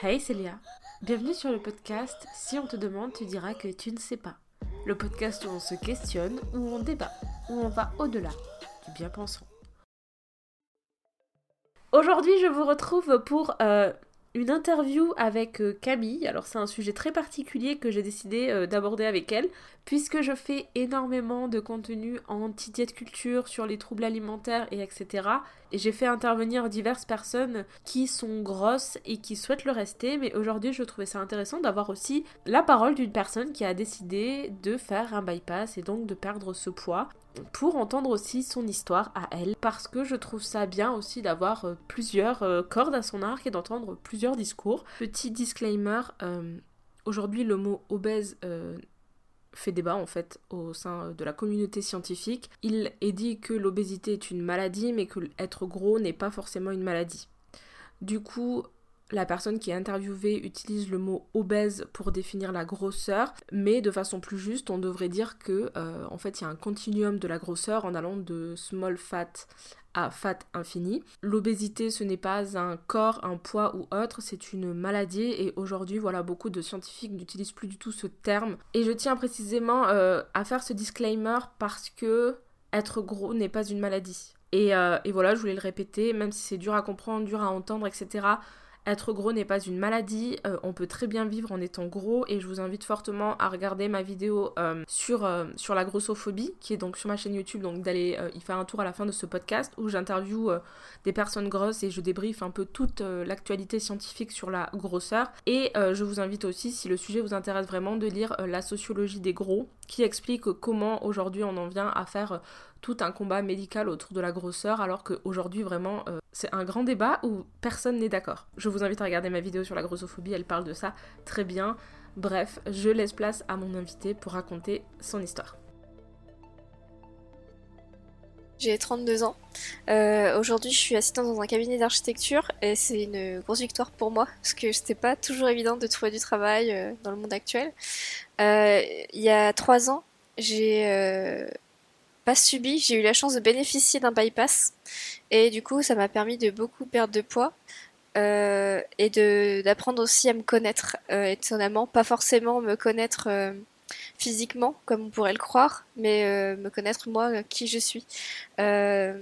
Hey Célia, bienvenue sur le podcast Si on te demande, tu diras que tu ne sais pas. Le podcast où on se questionne, où on débat, où on va au-delà du bien pensant. Aujourd'hui, je vous retrouve pour euh, une interview avec euh, Camille. Alors c'est un sujet très particulier que j'ai décidé euh, d'aborder avec elle, puisque je fais énormément de contenu anti-diète culture sur les troubles alimentaires et etc. Et j'ai fait intervenir diverses personnes qui sont grosses et qui souhaitent le rester, mais aujourd'hui je trouvais ça intéressant d'avoir aussi la parole d'une personne qui a décidé de faire un bypass et donc de perdre ce poids pour entendre aussi son histoire à elle, parce que je trouve ça bien aussi d'avoir euh, plusieurs euh, cordes à son arc et d'entendre plusieurs discours. Petit disclaimer, euh, aujourd'hui le mot obèse fait débat en fait au sein de la communauté scientifique. Il est dit que l'obésité est une maladie, mais que être gros n'est pas forcément une maladie. Du coup, la personne qui est interviewée utilise le mot obèse pour définir la grosseur, mais de façon plus juste, on devrait dire que euh, en fait il y a un continuum de la grosseur en allant de small fat à fat infini. L'obésité ce n'est pas un corps, un poids ou autre, c'est une maladie et aujourd'hui voilà beaucoup de scientifiques n'utilisent plus du tout ce terme. Et je tiens précisément euh, à faire ce disclaimer parce que être gros n'est pas une maladie. Euh, et voilà, je voulais le répéter, même si c'est dur à comprendre, dur à entendre, etc. Être gros n'est pas une maladie, euh, on peut très bien vivre en étant gros et je vous invite fortement à regarder ma vidéo euh, sur, euh, sur la grossophobie qui est donc sur ma chaîne YouTube, donc d'aller y faire un tour à la fin de ce podcast où j'interviewe des personnes grosses et je débriefe un peu toute l'actualité scientifique sur la grosseur. Et je vous invite aussi, si le sujet vous intéresse vraiment, de lire La sociologie des gros qui explique comment aujourd'hui on en vient à faire tout un combat médical autour de la grosseur, alors qu'aujourd'hui, vraiment, euh, c'est un grand débat où personne n'est d'accord. Je vous invite à regarder ma vidéo sur la grossophobie, elle parle de ça très bien. Bref, je laisse place à mon invité pour raconter son histoire. J'ai 32 ans. Euh, aujourd'hui, je suis assistante dans un cabinet d'architecture et c'est une grosse victoire pour moi parce que c'était pas toujours évident de trouver du travail euh, dans le monde actuel. il y a trois ans, j'ai subi, j'ai eu la chance de bénéficier d'un bypass. Et du coup, ça m'a permis de beaucoup perdre de poids. Euh, et de d'apprendre aussi à me connaître euh, étonnamment pas forcément me connaître euh, physiquement comme on pourrait le croire mais me connaître moi qui je suis ce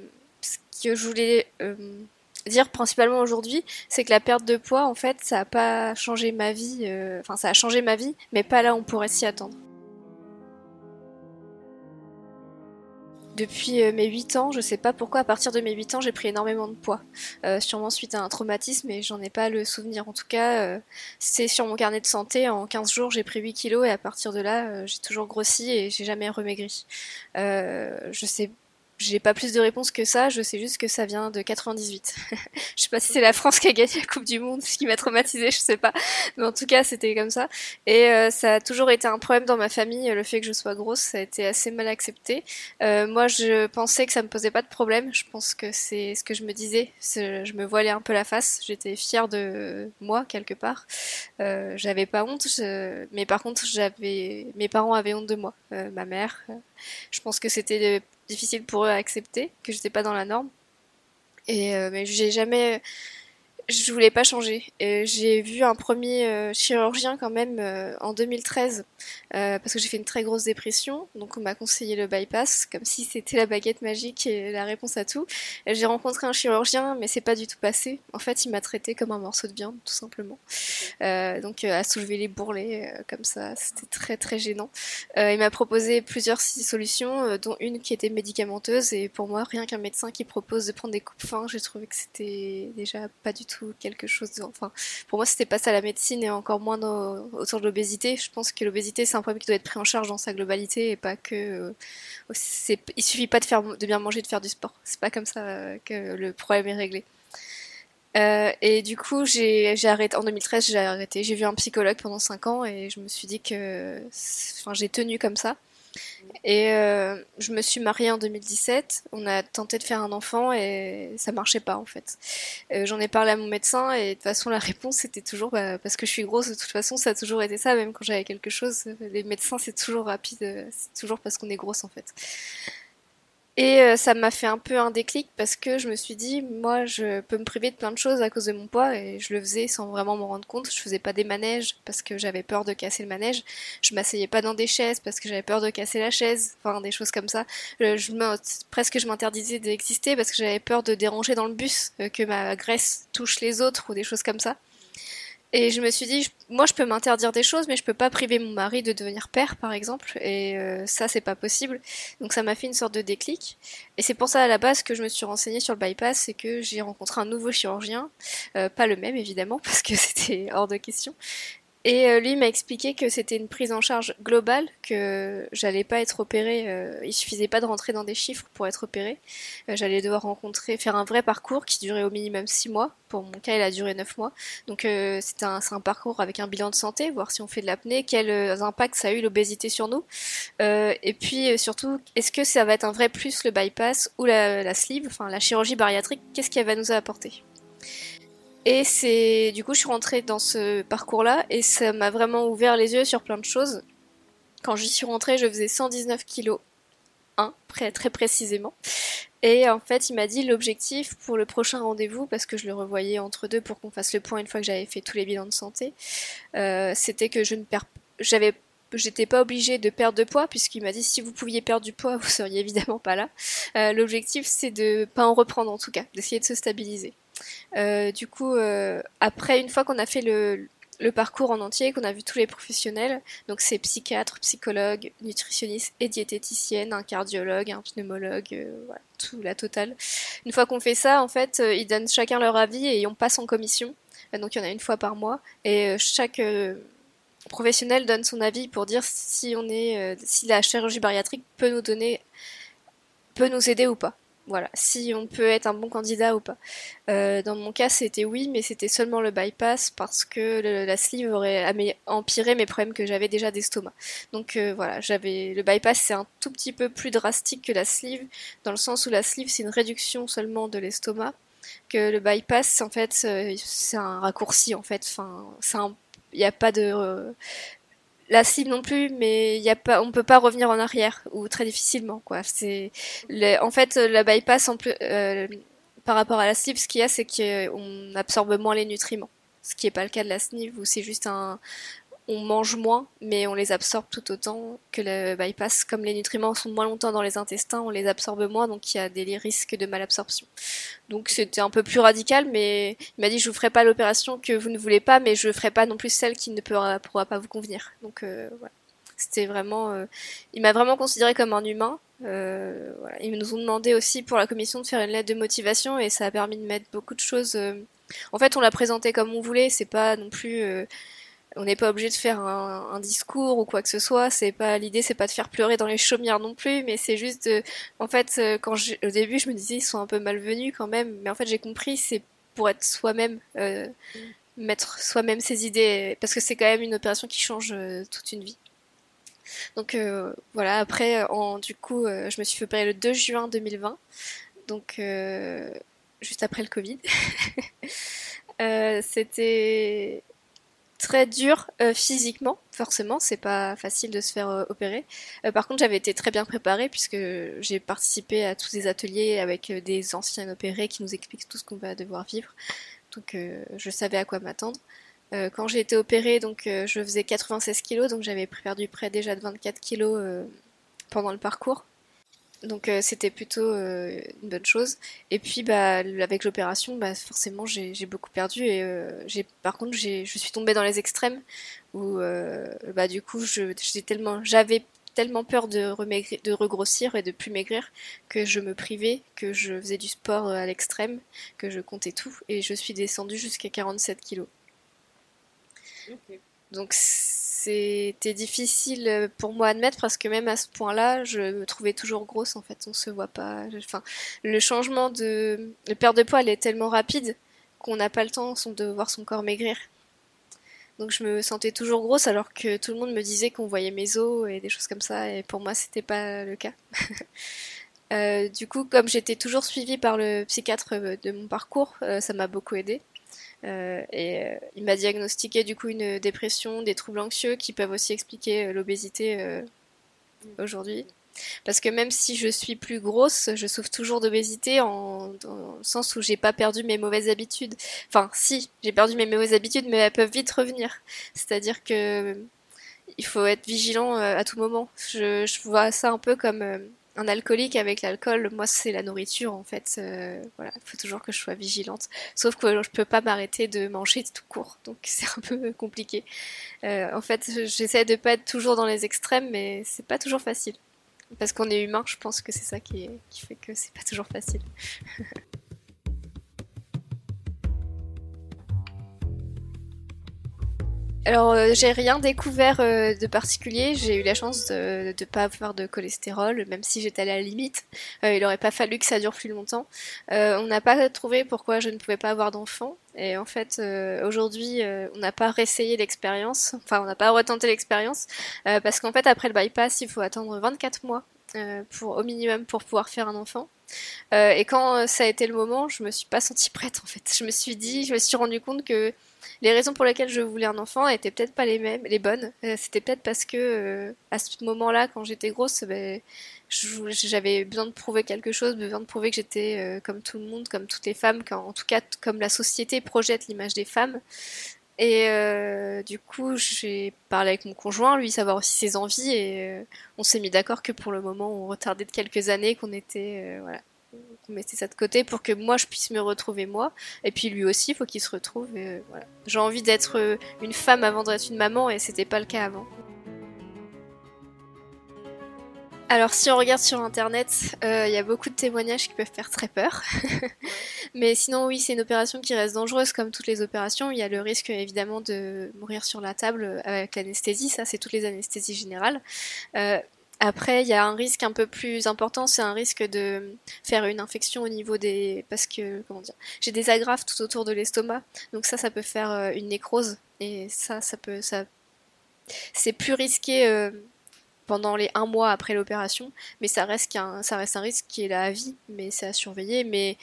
que je voulais dire principalement aujourd'hui c'est que la perte de poids en fait ça a pas changé ma vie enfin ça a changé ma vie mais pas là on pourrait s'y attendre Depuis euh, mes 8 ans, je sais pas pourquoi, à partir de mes 8 ans, j'ai pris énormément de poids. Euh, sûrement suite à un traumatisme, et j'en ai pas le souvenir. En tout cas, euh, c'est sur mon carnet de santé, en 15 jours, j'ai pris 8 kilos, et à partir de là, j'ai toujours grossi et j'ai jamais remaigri. je sais j'ai pas plus de réponses que ça, je sais juste que ça vient de 98. je sais pas si c'est la France qui a gagné la Coupe du Monde, ce qui m'a traumatisé, je sais pas. Mais en tout cas, c'était comme ça. Et euh, ça a toujours été un problème dans ma famille, le fait que je sois grosse, ça a été assez mal accepté. Euh, moi, je pensais que ça me posait pas de problème, je pense que c'est ce que je me disais. Je me voilais un peu la face, j'étais fière de moi, quelque part. Euh, j'avais pas honte, mais par contre, j'avais, mes parents avaient honte de moi. Ma mère, je pense que c'était difficile pour eux à accepter, que j'étais pas dans la norme. Et euh, mais j'ai jamais je voulais pas changer. J'ai vu un premier euh, chirurgien quand même euh, en 2013 euh, parce que j'ai fait une très grosse dépression. Donc on m'a conseillé le bypass comme si c'était la baguette magique et la réponse à tout. J'ai rencontré un chirurgien mais c'est pas du tout passé. En fait il m'a traité comme un morceau de viande tout simplement. donc à soulever les bourrelets comme ça c'était très très gênant. il m'a proposé plusieurs solutions dont une qui était médicamenteuse et pour moi rien qu'un médecin qui propose de prendre des coupes fins j'ai trouvé que c'était déjà pas du tout quelque chose. Enfin, pour moi, c'était pas ça la médecine et encore moins autour de l'obésité. Je pense que l'obésité, c'est un problème qui doit être pris en charge dans sa globalité et pas que. Euh, c'est, il suffit pas de, faire, de bien manger, de faire du sport. C'est pas comme ça que le problème est réglé. Euh, et du coup, j'ai arrêté en 2013. J'ai arrêté. J'ai vu un psychologue pendant 5 ans et je me suis dit que, enfin, j'ai tenu comme ça. Et euh, je me suis mariée en 2017. On a tenté de faire un enfant et ça marchait pas en fait. Euh, j'en ai parlé à mon médecin et de toute façon la réponse c'était toujours bah, parce que je suis grosse. De toute façon, ça a toujours été ça. Même quand j'avais quelque chose, les médecins c'est toujours rapide. C'est toujours parce qu'on est grosse en fait. Et euh, ça m'a fait un peu un déclic parce que je me suis dit, moi, je peux me priver de plein de choses à cause de mon poids et je le faisais sans vraiment m'en rendre compte. Je faisais pas des manèges parce que j'avais peur de casser le manège. Je m'asseyais pas dans des chaises parce que j'avais peur de casser la chaise. Enfin, des choses comme ça. Euh, presque je m'interdisais d'exister parce que j'avais peur de déranger dans le bus, euh, que ma graisse touche les autres ou des choses comme ça. Et je me suis dit, moi je peux m'interdire des choses, mais je peux pas priver mon mari de devenir père, par exemple. Et euh, ça, c'est pas possible. Donc ça m'a fait une sorte de déclic. Et c'est pour ça à la base que je me suis renseignée sur le bypass, c'est que j'ai rencontré un nouveau chirurgien, euh, pas le même évidemment, parce que c'était hors de question, et euh, lui m'a expliqué que c'était une prise en charge globale, que j'allais pas être opérée, euh, il suffisait pas de rentrer dans des chiffres pour être opérée. Euh, j'allais devoir rencontrer, faire un vrai parcours qui durait au minimum 6 mois. Pour mon cas, il a duré 9 mois. Donc c'est un, parcours avec un bilan de santé, voir si on fait de l'apnée, quels impacts ça a eu l'obésité sur nous. et puis surtout, est-ce que ça va être un vrai plus le bypass ou la, la sleeve, enfin la chirurgie bariatrique, qu'est-ce qu'elle va nous apporter? Et c'est du coup je suis rentrée dans ce parcours-là et ça m'a vraiment ouvert les yeux sur plein de choses. Quand j'y suis rentrée, je faisais 119 kg 1, très précisément. Et en fait, il m'a dit l'objectif pour le prochain rendez-vous, parce que je le revoyais entre deux pour qu'on fasse le point une fois que j'avais fait tous les bilans de santé, euh, c'était que je ne perds, j'avais, j'étais pas obligée de perdre de poids, puisqu'il m'a dit si vous pouviez perdre du poids, vous seriez évidemment pas là. Euh, l'objectif, c'est de pas en reprendre en tout cas, d'essayer de se stabiliser. Euh, du coup, euh, après, une fois qu'on a fait le, parcours en entier, qu'on a vu tous les professionnels, donc c'est psychiatre, psychologue, nutritionniste et diététicienne, un cardiologue, un pneumologue, euh, voilà, tout la totale. Une fois qu'on fait ça, en fait, ils donnent chacun leur avis et on passe en commission. donc il y en a une fois par mois et chaque professionnel donne son avis pour dire si on est, si la chirurgie bariatrique peut nous donner, peut nous aider ou pas. Voilà, si on peut être un bon candidat ou pas. Euh, dans mon cas, c'était oui, mais c'était seulement le bypass parce que la sleeve aurait empiré mes problèmes que j'avais déjà d'estomac. Donc euh, voilà, j'avais le bypass, c'est un tout petit peu plus drastique que la sleeve, dans le sens où la sleeve c'est une réduction seulement de l'estomac, que le bypass en fait c'est un raccourci en fait. Enfin, il n'y a pas de la cible non plus, mais y a pas, on peut pas revenir en arrière ou très difficilement quoi. C'est, en fait, la bypass en plus, euh, par rapport à la sleeve, ce qu'il y a, c'est qu'on absorbe moins les nutriments, ce qui est pas le cas de la sleeve où c'est juste un, on mange moins, mais on les absorbe tout autant que le bypass. Comme les nutriments sont moins longtemps dans les intestins, on les absorbe moins, donc il y a des risques de malabsorption. Donc c'était un peu plus radical, mais il m'a dit je vous ferai pas l'opération que vous ne voulez pas, mais je ferai pas non plus celle qui ne pourra, pas vous convenir. Donc euh, voilà. C'était vraiment, euh, il m'a vraiment considéré comme un humain. Euh, voilà. Ils nous ont demandé aussi pour la commission de faire une lettre de motivation et ça a permis de mettre beaucoup de choses. En fait, on l'a présenté comme on voulait. C'est pas non plus on n'est pas obligé de faire un, discours ou quoi que ce soit. C'est pas l'idée, c'est pas de faire pleurer dans les chaumières non plus, mais c'est juste, de, en fait, euh, quand au début, je me disais ils sont un peu malvenus quand même, mais en fait, j'ai compris c'est pour être soi-même, euh, mettre soi-même ses idées, parce que c'est quand même une opération qui change euh, toute une vie. Donc voilà. Après, en, du coup, je me suis fait opérer le 2 juin 2020, donc juste après le Covid. C'était très dur euh, physiquement, forcément, c'est pas facile de se faire euh, opérer. Euh, par contre, j'avais été très bien préparée puisque j'ai participé à tous ces ateliers avec des anciens opérés qui nous expliquent tout ce qu'on va devoir vivre. Donc, je savais à quoi m'attendre. quand j'ai été opérée, donc je faisais 96 kg, donc j'avais perdu près déjà de 24 kg pendant le parcours. Donc euh, c'était plutôt euh, une bonne chose. Et puis bah avec l'opération, bah forcément j'ai beaucoup perdu et euh, j'ai par contre j'ai je suis tombée dans les extrêmes où bah du coup je tellement j'avais tellement peur de de regrossir et de plus maigrir que je me privais, que je faisais du sport à l'extrême, que je comptais tout et je suis descendue jusqu'à 47 kilos. Donc c'était difficile pour moi à admettre parce que même à ce point-là, je me trouvais toujours grosse en fait, on se voit pas. Le changement de le perte de poids est tellement rapide qu'on n'a pas le temps de voir son corps maigrir. Donc je me sentais toujours grosse alors que tout le monde me disait qu'on voyait mes os et des choses comme ça et pour moi c'était pas le cas. Euh, du coup, comme j'étais toujours suivie par le psychiatre de mon parcours, euh, ça m'a beaucoup aidé. Euh, et euh, il m'a diagnostiqué du coup une dépression, des troubles anxieux qui peuvent aussi expliquer euh, l'obésité aujourd'hui. Parce que même si je suis plus grosse, je souffre toujours d'obésité en, dans le sens où j'ai pas perdu mes mauvaises habitudes. Enfin, si, j'ai perdu mes mauvaises habitudes, mais elles peuvent vite revenir. C'est-à-dire que il faut être vigilant à tout moment. Je, vois ça un peu comme un alcoolique avec l'alcool, moi c'est la nourriture en fait. Euh, voilà, il faut toujours que je sois vigilante. Sauf que je peux pas m'arrêter de manger tout court, donc c'est un peu compliqué. Euh, en fait, j'essaie de pas être toujours dans les extrêmes, mais c'est pas toujours facile. Parce qu'on est humain, je pense que c'est ça qui, qui fait que c'est pas toujours facile. Alors, euh, j'ai rien découvert euh, de particulier. J'ai eu la chance de ne pas avoir de cholestérol, même si j'étais à la limite. Euh, il aurait pas fallu que ça dure plus longtemps. on n'a pas trouvé pourquoi je ne pouvais pas avoir d'enfant. Et en fait, aujourd'hui, on n'a pas réessayé l'expérience. Enfin, on n'a pas retenté l'expérience. parce qu'en fait, après le bypass, il faut attendre 24 mois au minimum pour pouvoir faire un enfant. et quand ça a été le moment, je me suis pas sentie prête en fait. Je me suis dit, je me suis rendu compte que les raisons pour lesquelles je voulais un enfant étaient peut-être pas les mêmes, les bonnes. Euh, c'était peut-être parce que euh, à ce moment-là, quand j'étais grosse, ben, j'avais besoin de prouver quelque chose, besoin de prouver que j'étais euh, comme tout le monde, comme toutes les femmes, en tout cas comme la société projette l'image des femmes. Et du coup, j'ai parlé avec mon conjoint, lui savoir aussi ses envies, et on s'est mis d'accord que pour le moment, on retardait de quelques années, qu'on était voilà, qu'on mettait ça de côté pour que moi je puisse me retrouver moi et puis lui aussi il faut qu'il se retrouve euh, j'ai envie d'être euh, une femme avant d'être une maman et c'était pas le cas avant alors si on regarde sur internet, euh, il y a beaucoup de témoignages qui peuvent faire très peur. Mais sinon oui, c'est une opération qui reste dangereuse comme toutes les opérations. Il y a le risque évidemment de mourir sur la table avec l'anesthésie, ça c'est toutes les anesthésies générales. Après, il y a un risque un peu plus important, c'est un risque de faire une infection au niveau des... Parce que, comment dire, j'ai des agrafes tout autour de l'estomac, donc ça, ça peut faire euh, une nécrose, et ça, ça peut... Ça... C'est plus risqué euh, pendant les un mois après l'opération, mais ça reste, un, ça reste un risque qui est là à vie, mais c'est à surveiller, mais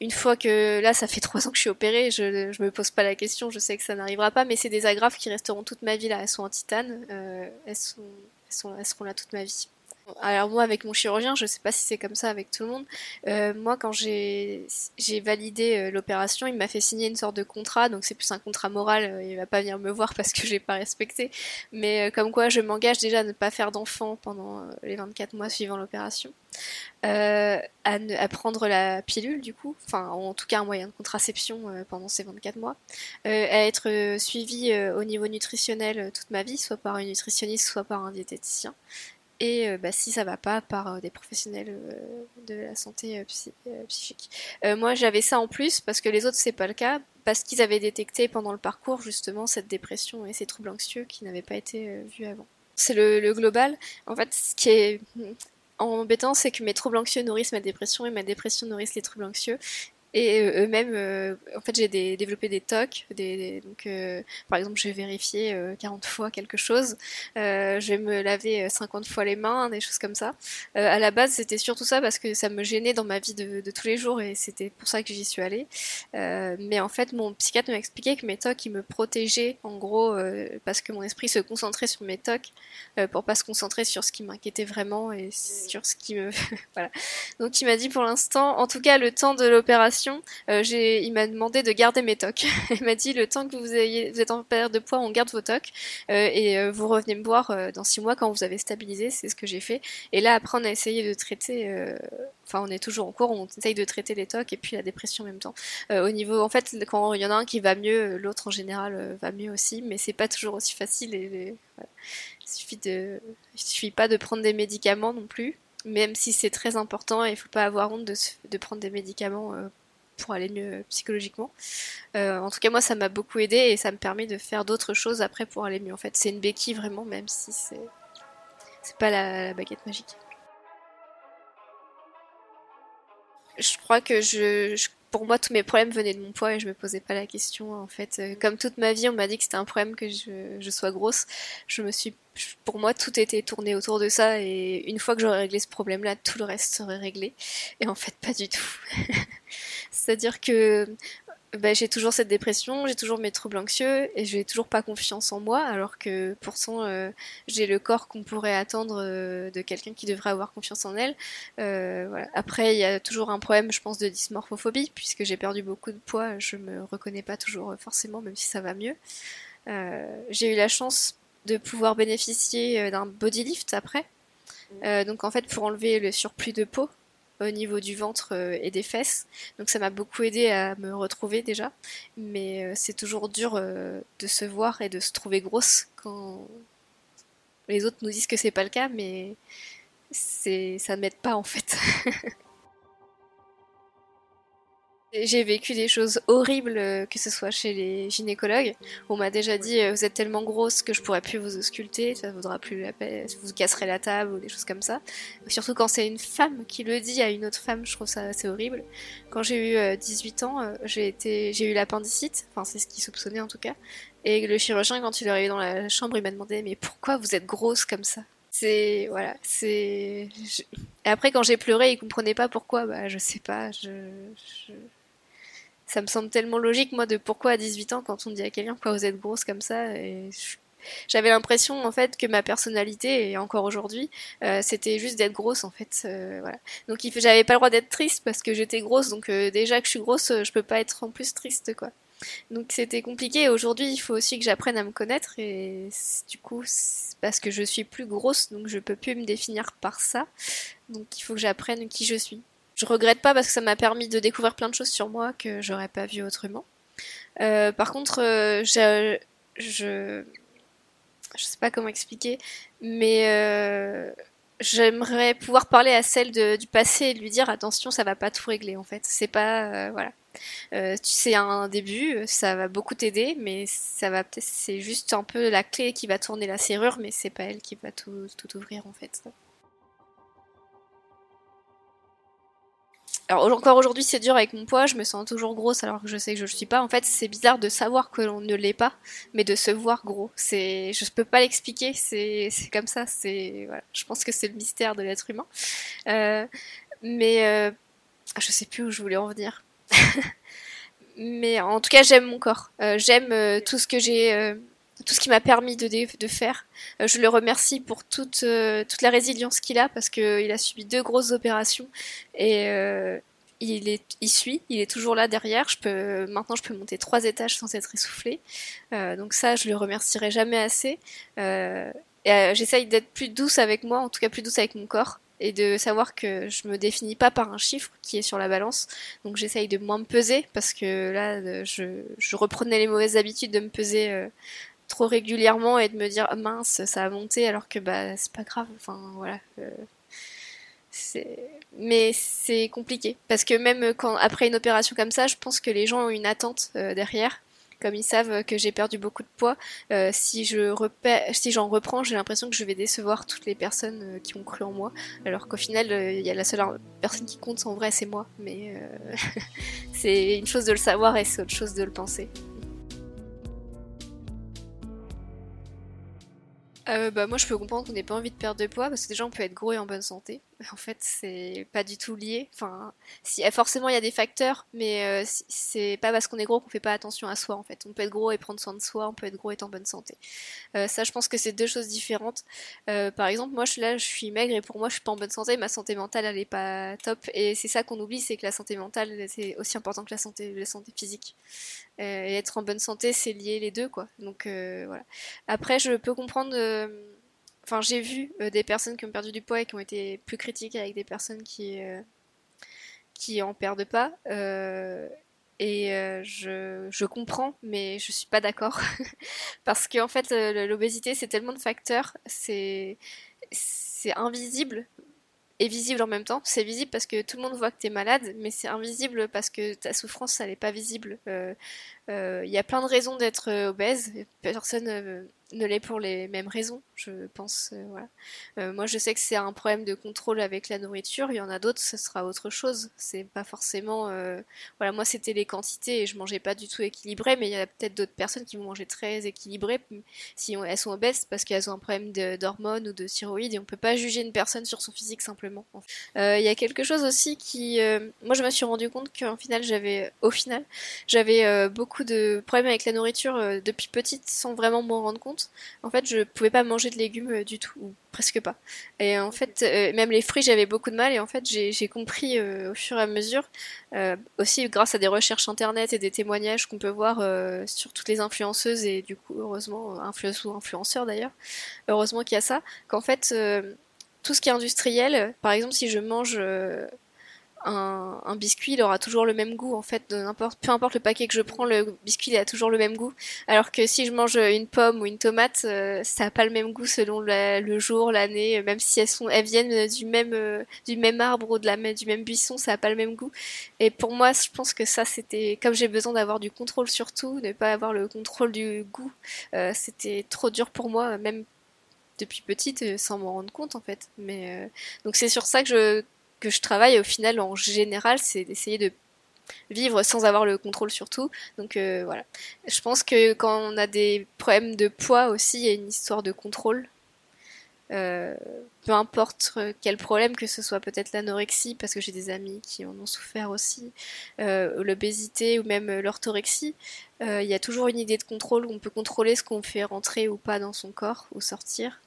une fois que là, ça fait trois ans que je suis opérée, je, je me pose pas la question, je sais que ça n'arrivera pas, mais c'est des agrafes qui resteront toute ma vie là. Elles sont en titane, euh, elles sont seront là toute ma vie. Alors moi avec mon chirurgien, je sais pas si c'est comme ça avec tout le monde. Euh, moi quand j'ai validé euh, l'opération, il m'a fait signer une sorte de contrat, donc c'est plus un contrat moral. Euh, il va pas venir me voir parce que j'ai pas respecté, mais comme quoi je m'engage déjà à ne pas faire d'enfant pendant les 24 mois suivant l'opération, à, à, prendre la pilule du coup, enfin en tout cas un moyen de contraception pendant ces 24 mois, à être suivi au niveau nutritionnel toute ma vie, soit par une nutritionniste, soit par un diététicien et euh, bah, si ça va pas par euh, des professionnels euh, de la santé psychique. moi j'avais ça en plus parce que les autres c'est pas le cas parce qu'ils avaient détecté pendant le parcours justement cette dépression et ces troubles anxieux qui n'avaient pas été vus avant. C'est le, le, global. En fait, ce qui est embêtant, c'est que mes troubles anxieux nourrissent ma dépression et ma dépression nourrisse les troubles anxieux. Et euh, eux-mêmes, euh, en fait, j'ai développé des TOC. Des, donc, euh, par exemple, je vais vérifier 40 fois quelque chose. je vais me laver 50 fois les mains, des choses comme ça. à la base, c'était surtout ça parce que ça me gênait dans ma vie de, de tous les jours et c'était pour ça que j'y suis allée. mais en fait, mon psychiatre m'a expliqué que mes TOC, ils me protégeaient, en gros, parce que mon esprit se concentrait sur mes TOC pour pas se concentrer sur ce qui m'inquiétait vraiment et sur ce qui me... voilà. Donc, il m'a dit pour l'instant, en tout cas, le temps de l'opération, euh, il m'a demandé de garder mes tocs. il m'a dit le temps que vous, êtes en perte de poids, on garde vos tocs euh, et euh, vous revenez me voir dans six mois quand vous avez stabilisé. C'est ce que j'ai fait. Et là après on a essayé de traiter. Enfin, on est toujours en cours, on essaye de traiter les tocs et puis la dépression en même temps. au niveau, en fait, quand il y en a un qui va mieux, l'autre en général va mieux aussi, mais c'est pas toujours aussi facile. Et, Il suffit de, il suffit pas de prendre des médicaments non plus même si c'est très important, il faut pas avoir honte de prendre des médicaments pour aller mieux psychologiquement. Euh, en tout cas, moi, ça m'a beaucoup aidé et ça me permet de faire d'autres choses après pour aller mieux. En fait, c'est une béquille vraiment, même si c'est c'est pas la, baguette magique. Je crois que je, pour moi, tous mes problèmes venaient de mon poids et je me posais pas la question. En fait, euh, comme toute ma vie, on m'a dit que c'était un problème que je, je, sois grosse. Je me suis, pour moi, tout était tourné autour de ça et une fois que j'aurais réglé ce problème-là, tout le reste serait réglé. Et en fait, pas du tout. C'est-à-dire que bah, j'ai toujours cette dépression, j'ai toujours mes troubles anxieux et j'ai toujours pas confiance en moi, alors que pourtant euh, j'ai le corps qu'on pourrait attendre euh, de quelqu'un qui devrait avoir confiance en elle. Euh, voilà. Après, il y a toujours un problème, je pense, de dysmorphophobie, puisque j'ai perdu beaucoup de poids, je me reconnais pas toujours forcément, même si ça va mieux. j'ai eu la chance de pouvoir bénéficier d'un body lift après. donc en fait, pour enlever le surplus de peau, au niveau du ventre euh, et des fesses. Donc ça m'a beaucoup aidé à me retrouver déjà. Mais euh, c'est toujours dur euh, de se voir et de se trouver grosse quand les autres nous disent que c'est pas le cas, mais ça ne m'aide pas en fait. J'ai vécu des choses horribles, euh, que ce soit chez les gynécologues. On m'a déjà dit euh, vous êtes tellement grosse que je pourrais plus vous ausculter, ça vaudra plus la peine, vous casserez la table ou des choses comme ça. Surtout quand c'est une femme qui le dit à une autre femme, je trouve ça assez horrible. Quand j'ai eu 18 euh, ans, j'ai eu l'appendicite, enfin c'est ce qu'ils soupçonnaient en tout cas. Et le chirurgien, quand il est arrivé dans la chambre, il m'a demandé mais pourquoi vous êtes grosse comme ça? C'est voilà, c'est. Et après quand j'ai pleuré, il comprenait pas pourquoi. Bah je sais pas, je ça me semble tellement logique, moi, de pourquoi à 18 ans, quand on dit à quelqu'un, pourquoi vous êtes grosse comme ça, j'avais l'impression en fait que ma personnalité et encore aujourd'hui euh, c'était juste d'être grosse en fait euh, voilà. Donc j'avais pas le droit d'être triste parce que j'étais grosse donc euh, déjà que je suis grosse je peux pas être en plus triste quoi. Donc c'était compliqué. Aujourd'hui il faut aussi que j'apprenne à me connaître et du coup parce que je suis plus grosse donc je peux plus me définir par ça. Donc il faut que j'apprenne qui je suis je regrette pas parce que ça m'a permis de découvrir plein de choses sur moi que j'aurais pas vu autrement. Euh, par contre, euh, je, je, sais pas comment expliquer, mais euh, j'aimerais pouvoir parler à celle du passé et lui dire attention, ça va pas tout régler en fait. C'est pas voilà. c'est un début, ça va beaucoup t'aider, mais ça va c'est juste un peu la clé qui va tourner la serrure, mais c'est pas elle qui va tout, tout ouvrir en fait. Alors encore aujourd'hui c'est dur avec mon poids, je me sens toujours grosse alors que je sais que je ne suis pas. En fait c'est bizarre de savoir que l'on ne l'est pas, mais de se voir gros. C'est, je peux pas l'expliquer, c'est, comme ça. C'est. Je pense que c'est le mystère de l'être humain. Euh, mais euh, je sais plus où je voulais en venir. mais en tout cas j'aime mon corps, euh, j'aime tout ce que j'ai tout ce qui m'a permis de, de faire. Euh, je le remercie pour toute, euh, toute la résilience qu'il a parce qu'il a subi deux grosses opérations et euh, il, est, il suit, il est toujours là derrière. Je peux, maintenant, je peux monter trois étages sans être essoufflé. donc ça, je le remercierai jamais assez. J'essaye d'être plus douce avec moi, en tout cas plus douce avec mon corps et de savoir que je me définis pas par un chiffre qui est sur la balance. Donc j'essaye de moins me peser parce que là, je, je reprenais les mauvaises habitudes de me peser trop régulièrement et de me dire mince ça a monté alors que bah c'est pas grave. Enfin voilà euh, mais c'est compliqué. Parce que même quand après une opération comme ça je pense que les gens ont une attente euh, derrière. Comme ils savent que j'ai perdu beaucoup de poids euh, si je si j'en reprends j'ai l'impression que je vais décevoir toutes les personnes qui ont cru en moi. Alors qu'au final il y a la seule personne qui compte en vrai c'est moi. Mais c'est une chose de le savoir et c'est autre chose de le penser euh, bah, moi je peux comprendre qu'on n'ait pas envie de perdre de poids parce que déjà on peut être gros et en bonne santé. En fait c'est pas du tout lié. Si, forcément il y a des facteurs, mais euh, c'est pas parce qu'on est gros qu'on fait pas attention à soi en fait. On peut être gros et prendre soin de soi, on peut être gros et être en bonne santé. Euh, ça je pense que c'est deux choses différentes. par exemple moi je là, je suis maigre et pour moi je suis pas en bonne santé, ma santé mentale elle est pas top et c'est ça qu'on oublie, c'est que la santé mentale c'est aussi important que la santé, la santé physique. Euh, et être en bonne santé, c'est lié les deux, quoi. Donc euh, voilà. Après, je peux comprendre. Euh, enfin, j'ai vu des personnes qui ont perdu du poids et qui ont été plus critiques avec des personnes qui qui en perdent pas. et je, je, comprends, mais je suis pas d'accord. Parce qu'en fait, l'obésité, c'est tellement de facteurs, c'est invisible, est visible en même temps. C'est visible parce que tout le monde voit que tu es malade, mais c'est invisible parce que ta souffrance, elle n'est pas visible. Euh, euh, y a plein de raisons d'être euh, obèse. Personne, ne l'est pour les mêmes raisons, je pense. Euh, voilà. Euh, moi, je sais que c'est un problème de contrôle avec la nourriture. Il y en a d'autres, ce sera autre chose. C'est pas forcément. Euh, voilà, moi, c'était les quantités et je mangeais pas du tout équilibré, mais il y a peut-être d'autres personnes qui vont manger très équilibré si elles sont obèses parce qu'elles ont un problème d'hormones ou de thyroïde et on peut pas juger une personne sur son physique simplement. Il y a quelque chose aussi qui. moi, je me suis rendu compte qu'en final, j'avais. Au final, j'avais beaucoup de problèmes avec la nourriture depuis petite sans vraiment m'en rendre compte. En fait, je pouvais pas manger de légumes euh, du tout, ou presque pas. Et en fait, euh, même les fruits, j'avais beaucoup de mal. Et en fait, j'ai compris euh, au fur et à mesure, aussi grâce à des recherches internet et des témoignages qu'on peut voir sur toutes les influenceuses et du coup, heureusement, influenceuses ou influenceurs d'ailleurs, heureusement qu'il y a ça, qu'en fait, tout ce qui est industriel, par exemple, si je mange un, biscuit, il aura toujours le même goût en fait. peu importe le paquet que je prends, le biscuit il a toujours le même goût. Alors que si je mange une pomme ou une tomate, euh, ça n'a pas le même goût selon le jour, l'année, même si elles viennent du même euh, arbre ou du même buisson, ça n'a pas le même goût. Et pour moi, je pense que ça c'était comme j'ai besoin d'avoir du contrôle sur tout, ne pas avoir le contrôle du goût, euh, c'était trop dur pour moi, même depuis petite sans m'en rendre compte en fait. Mais donc c'est sur ça que je que je travaille au final en général, c'est d'essayer de vivre sans avoir le contrôle sur tout. Donc euh, voilà. Je pense que quand on a des problèmes de poids aussi, il y a une histoire de contrôle. Euh, peu importe quel problème, que ce soit peut-être l'anorexie, parce que j'ai des amis qui en ont souffert aussi, euh, l'obésité ou même l'orthorexie, il y a toujours une idée de contrôle où on peut contrôler ce qu'on fait rentrer ou pas dans son corps ou sortir.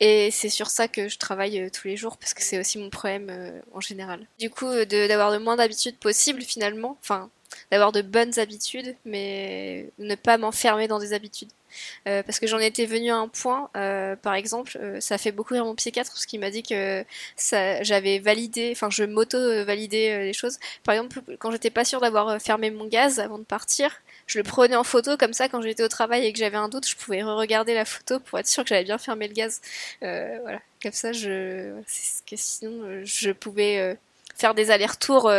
Et c'est sur ça que je travaille euh, tous les jours parce que c'est aussi mon problème euh, en général. Du coup, euh, d'avoir le moins d'habitudes possible finalement, enfin, d'avoir de bonnes habitudes, mais ne pas m'enfermer dans des habitudes. parce que j'en étais venue à un point, par exemple, ça fait beaucoup rire mon psychiatre parce qu'il m'a dit que j'avais validé, enfin je m'auto-validais les choses. Par exemple, quand j'étais pas sûre d'avoir fermé mon gaz avant de partir, je le prenais en photo comme ça quand j'étais au travail et que j'avais un doute, je pouvais re-regarder la photo pour être sûr que j'avais bien fermé le gaz. Euh, voilà, comme ça, je, sinon euh, je pouvais euh, faire des allers-retours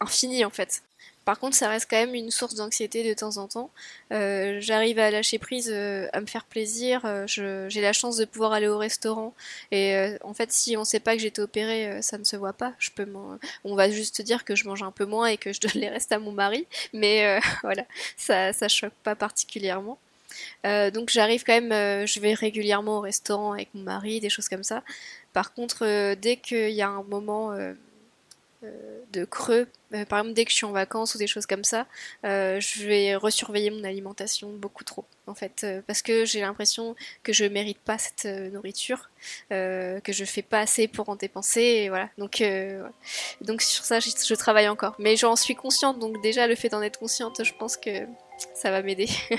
infinis en fait. Par contre, ça reste quand même une source d'anxiété de temps en temps. Euh, j'arrive à lâcher prise, euh, à me faire plaisir. Euh, j'ai la chance de pouvoir aller au restaurant. Et en fait, si on sait pas que j'ai été opérée, ça ne se voit pas. Je peux on va juste dire que je mange un peu moins et que je donne les restes à mon mari. Mais voilà, ça, ça choque pas particulièrement. donc j'arrive quand même, je vais régulièrement au restaurant avec mon mari, des choses comme ça. Par contre, dès qu'il y a un moment de creux. Euh, par exemple, dès que je suis en vacances ou des choses comme ça, euh, je vais resurveiller mon alimentation beaucoup trop, en fait, euh, parce que j'ai l'impression que je mérite pas cette nourriture, que je fais pas assez pour en dépenser, et voilà. Donc, donc sur ça, je, travaille encore, mais j'en suis consciente. Donc déjà, le fait d'en être consciente, je pense que ça va m'aider.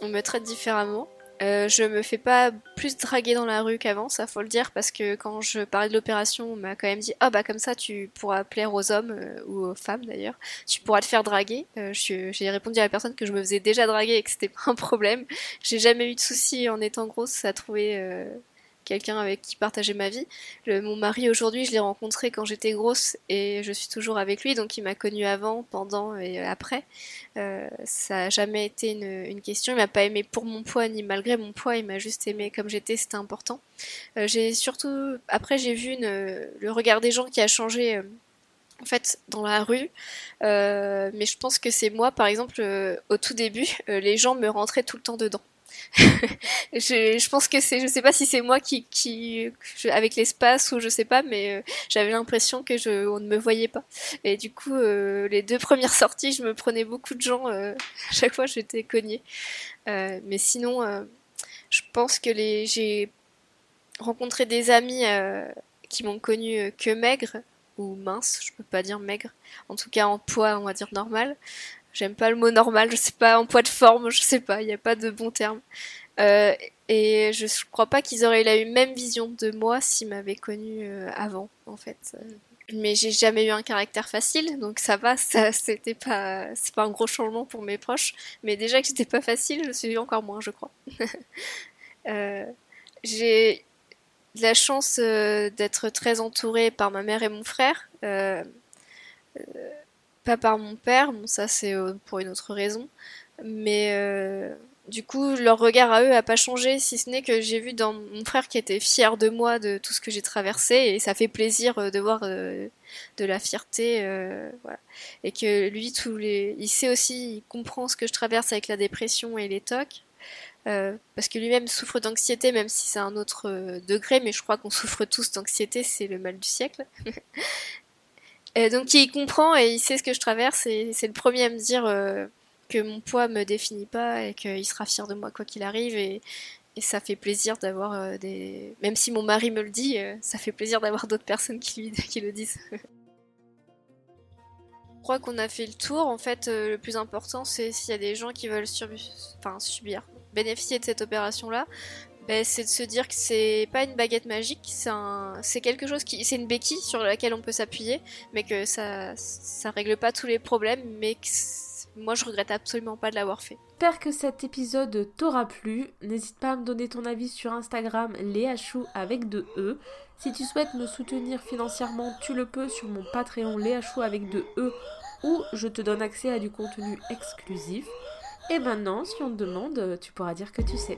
On me traite différemment. Euh, je me fais pas plus draguer dans la rue qu'avant, ça faut le dire, parce que quand je parlais de l'opération, on m'a quand même dit ah bah comme ça tu pourras plaire aux hommes euh, ou aux femmes d'ailleurs, tu pourras te faire draguer. Euh, j'ai répondu à la personne que je me faisais déjà draguer et que c'était pas un problème. J'ai jamais eu de soucis en étant grosse à trouver quelqu'un avec qui partager ma vie. mon mari aujourd'hui, je l'ai rencontré quand j'étais grosse et je suis toujours avec lui, donc il m'a connue avant, pendant et après. Euh, ça n'a jamais été une, question. Il m'a pas aimé pour mon poids ni malgré mon poids. Il m'a juste aimé comme j'étais. C'était important. Euh, j'ai surtout après j'ai vu le regard des gens qui a changé. Euh, en fait dans la rue mais je pense que c'est moi par exemple au tout début les gens me rentraient tout le temps dedans je, pense que c'est, je sais pas si c'est moi qui, avec l'espace ou je sais pas, mais euh, j'avais l'impression que je, on ne me voyait pas. Et du coup, euh, les deux premières sorties, je me prenais beaucoup de gens. Euh, à chaque fois, j'étais cognée. mais sinon, je pense que les, j'ai rencontré des amis qui m'ont connu que maigre ou mince, je peux pas dire maigre, en tout cas en poids, on va dire normal. J'aime pas le mot normal, je sais pas, en poids de forme, je sais pas, il n'y a pas de bon terme. Euh, et je crois pas qu'ils auraient eu la même vision de moi s'ils m'avaient connu euh, avant, en fait. Mais j'ai jamais eu un caractère facile, donc ça va, ça c'était pas, c'est pas un gros changement pour mes proches. Mais déjà que j'étais pas facile, je suis encore moins, je crois. euh, j'ai la chance euh, d'être très entourée par ma mère et mon frère. Euh, pas par mon père, bon ça c'est pour une autre raison, mais du coup, leur regard à eux a pas changé, si ce n'est que j'ai vu dans mon frère qui était fier de moi, de tout ce que j'ai traversé, et ça fait plaisir euh, de voir euh, de la fierté, euh, voilà. Et que lui, tous les, il sait aussi, il comprend ce que je traverse avec la dépression et les tocs, parce que lui-même souffre d'anxiété, même si c'est un autre degré, mais je crois qu'on souffre tous d'anxiété, c'est le mal du siècle. et donc il comprend et il sait ce que je traverse, et c'est le premier à me dire que mon poids me définit pas et qu'il sera fier de moi quoi qu'il arrive. Et, ça fait plaisir d'avoir euh, des même si mon mari me le dit euh, ça fait plaisir d'avoir d'autres personnes qui lui qui le disent. Je crois qu'on a fait le tour. En fait euh, le plus important c'est s'il y a des gens qui veulent subir bénéficier de cette opération ben, c'est de se dire que c'est pas une baguette magique, c'est quelque chose qui, c'est une béquille sur laquelle on peut s'appuyer, mais que ça, ça règle pas tous les problèmes, mais que moi je regrette absolument pas de l'avoir fait. J'espère que cet épisode t'aura plu. N'hésite pas à me donner ton avis sur Instagram, léachou avec deux E. Si tu souhaites me soutenir financièrement, tu le peux sur mon Patreon léachou avec deux E où je te donne accès à du contenu exclusif. Et maintenant, si on te demande, tu pourras dire que tu sais.